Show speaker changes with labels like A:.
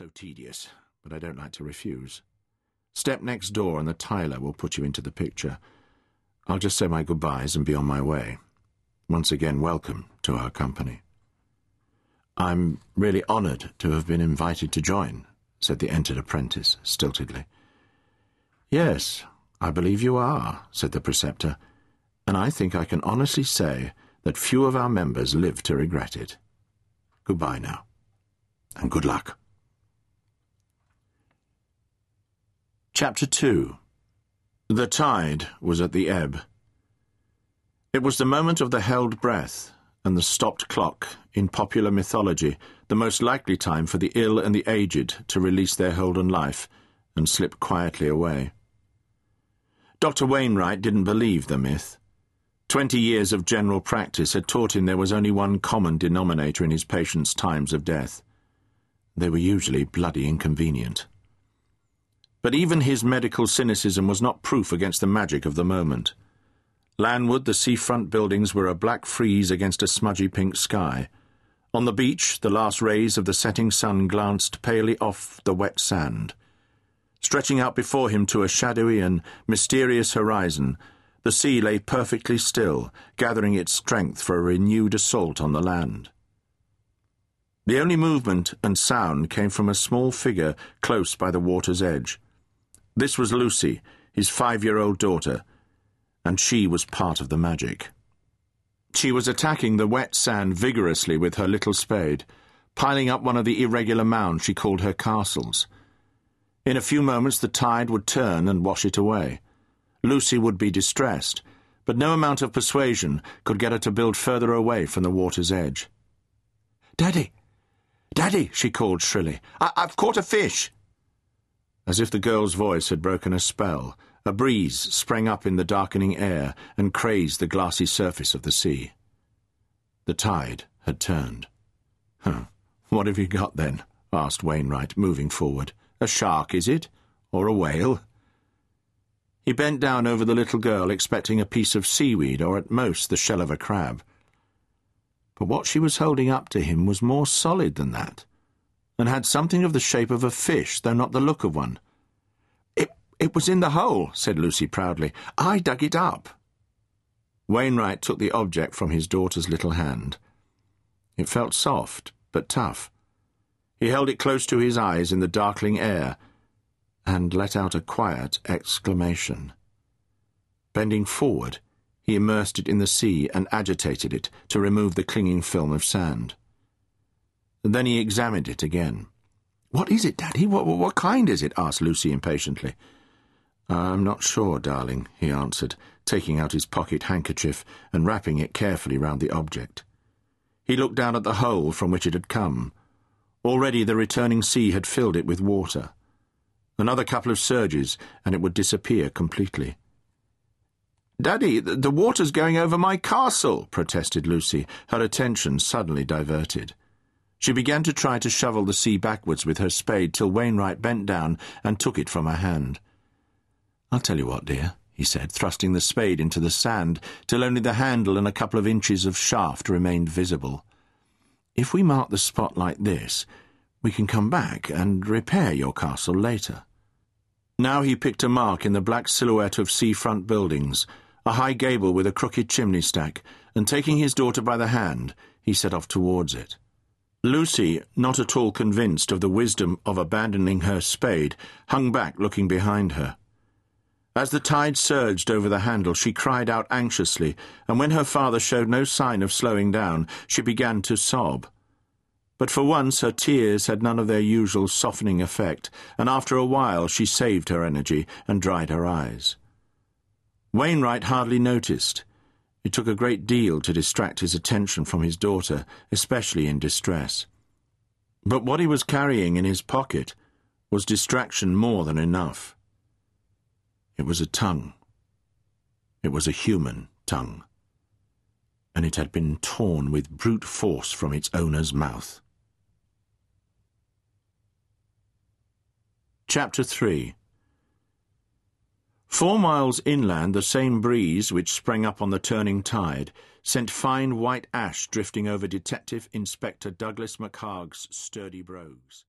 A: So tedious, but I don't like to refuse. Step next door and the Tyler will put you into the picture. I'll just say my goodbyes and be on my way. Once again, welcome to our company. I'm really honoured to have been invited to join, said the entered apprentice, stiltedly. Yes, I believe you are, said the preceptor, and I think I can honestly say that few of our members live to regret it. Goodbye now, and good luck. Chapter 2 The tide was at the ebb. It was the moment of the held breath and the stopped clock, in popular mythology, the most likely time for the ill and the aged to release their hold on life and slip quietly away. Dr. Wainwright didn't believe the myth. Twenty years of general practice had taught him there was only one common denominator in his patients' times of death. They were usually bloody inconvenient. But even his medical cynicism was not proof against the magic of the moment. Landward, the seafront buildings were a black frieze against a smudgy pink sky. On the beach, the last rays of the setting sun glanced palely off the wet sand. Stretching out before him to a shadowy and mysterious horizon, the sea lay perfectly still, gathering its strength for a renewed assault on the land. The only movement and sound came from a small figure close by the water's edge. This was Lucy, his five-year-old daughter, and she was part of the magic. She was attacking the wet sand vigorously with her little spade, piling up one of the irregular mounds she called her castles. In a few moments the tide would turn and wash it away. Lucy would be distressed, but no amount of persuasion could get her to build further away from the water's edge. Daddy! Daddy! she called shrilly. I- I've caught a fish! As if the girl's voice had broken a spell, a breeze sprang up in the darkening air and crazed the glassy surface of the sea. The tide had turned. Huh. What have you got then? asked Wainwright, moving forward. A shark, is it? Or a whale? He bent down over the little girl, expecting a piece of seaweed or at most the shell of a crab. But what she was holding up to him was more solid than that, and had something of the shape of a fish, though not the look of one. It, it was in the hole, said Lucy proudly. I dug it up. Wainwright took the object from his daughter's little hand. It felt soft, but tough. He held it close to his eyes in the darkling air and let out a quiet exclamation. Bending forward, he immersed it in the sea and agitated it to remove the clinging film of sand. Then he examined it again. What is it, Daddy? What, what kind is it? asked Lucy impatiently. I'm not sure, darling, he answered, taking out his pocket handkerchief and wrapping it carefully round the object. He looked down at the hole from which it had come. Already the returning sea had filled it with water. Another couple of surges, and it would disappear completely. Daddy, the water's going over my castle, protested Lucy, her attention suddenly diverted. She began to try to shovel the sea backwards with her spade till Wainwright bent down and took it from her hand. I'll tell you what, dear, he said, thrusting the spade into the sand till only the handle and a couple of inches of shaft remained visible. If we mark the spot like this, we can come back and repair your castle later. Now he picked a mark in the black silhouette of seafront buildings, a high gable with a crooked chimney stack, and taking his daughter by the hand, he set off towards it. Lucy, not at all convinced of the wisdom of abandoning her spade, hung back looking behind her. As the tide surged over the handle, she cried out anxiously, and when her father showed no sign of slowing down, she began to sob. But for once her tears had none of their usual softening effect, and after a while she saved her energy and dried her eyes. Wainwright hardly noticed. It took a great deal to distract his attention from his daughter, especially in distress. But what he was carrying in his pocket was distraction more than enough. It was a tongue. It was a human tongue. And it had been torn with brute force from its owner's mouth. Chapter 3 Four miles inland, the same breeze which sprang up on the turning tide sent fine white ash drifting over Detective Inspector Douglas McHarg's sturdy brogues.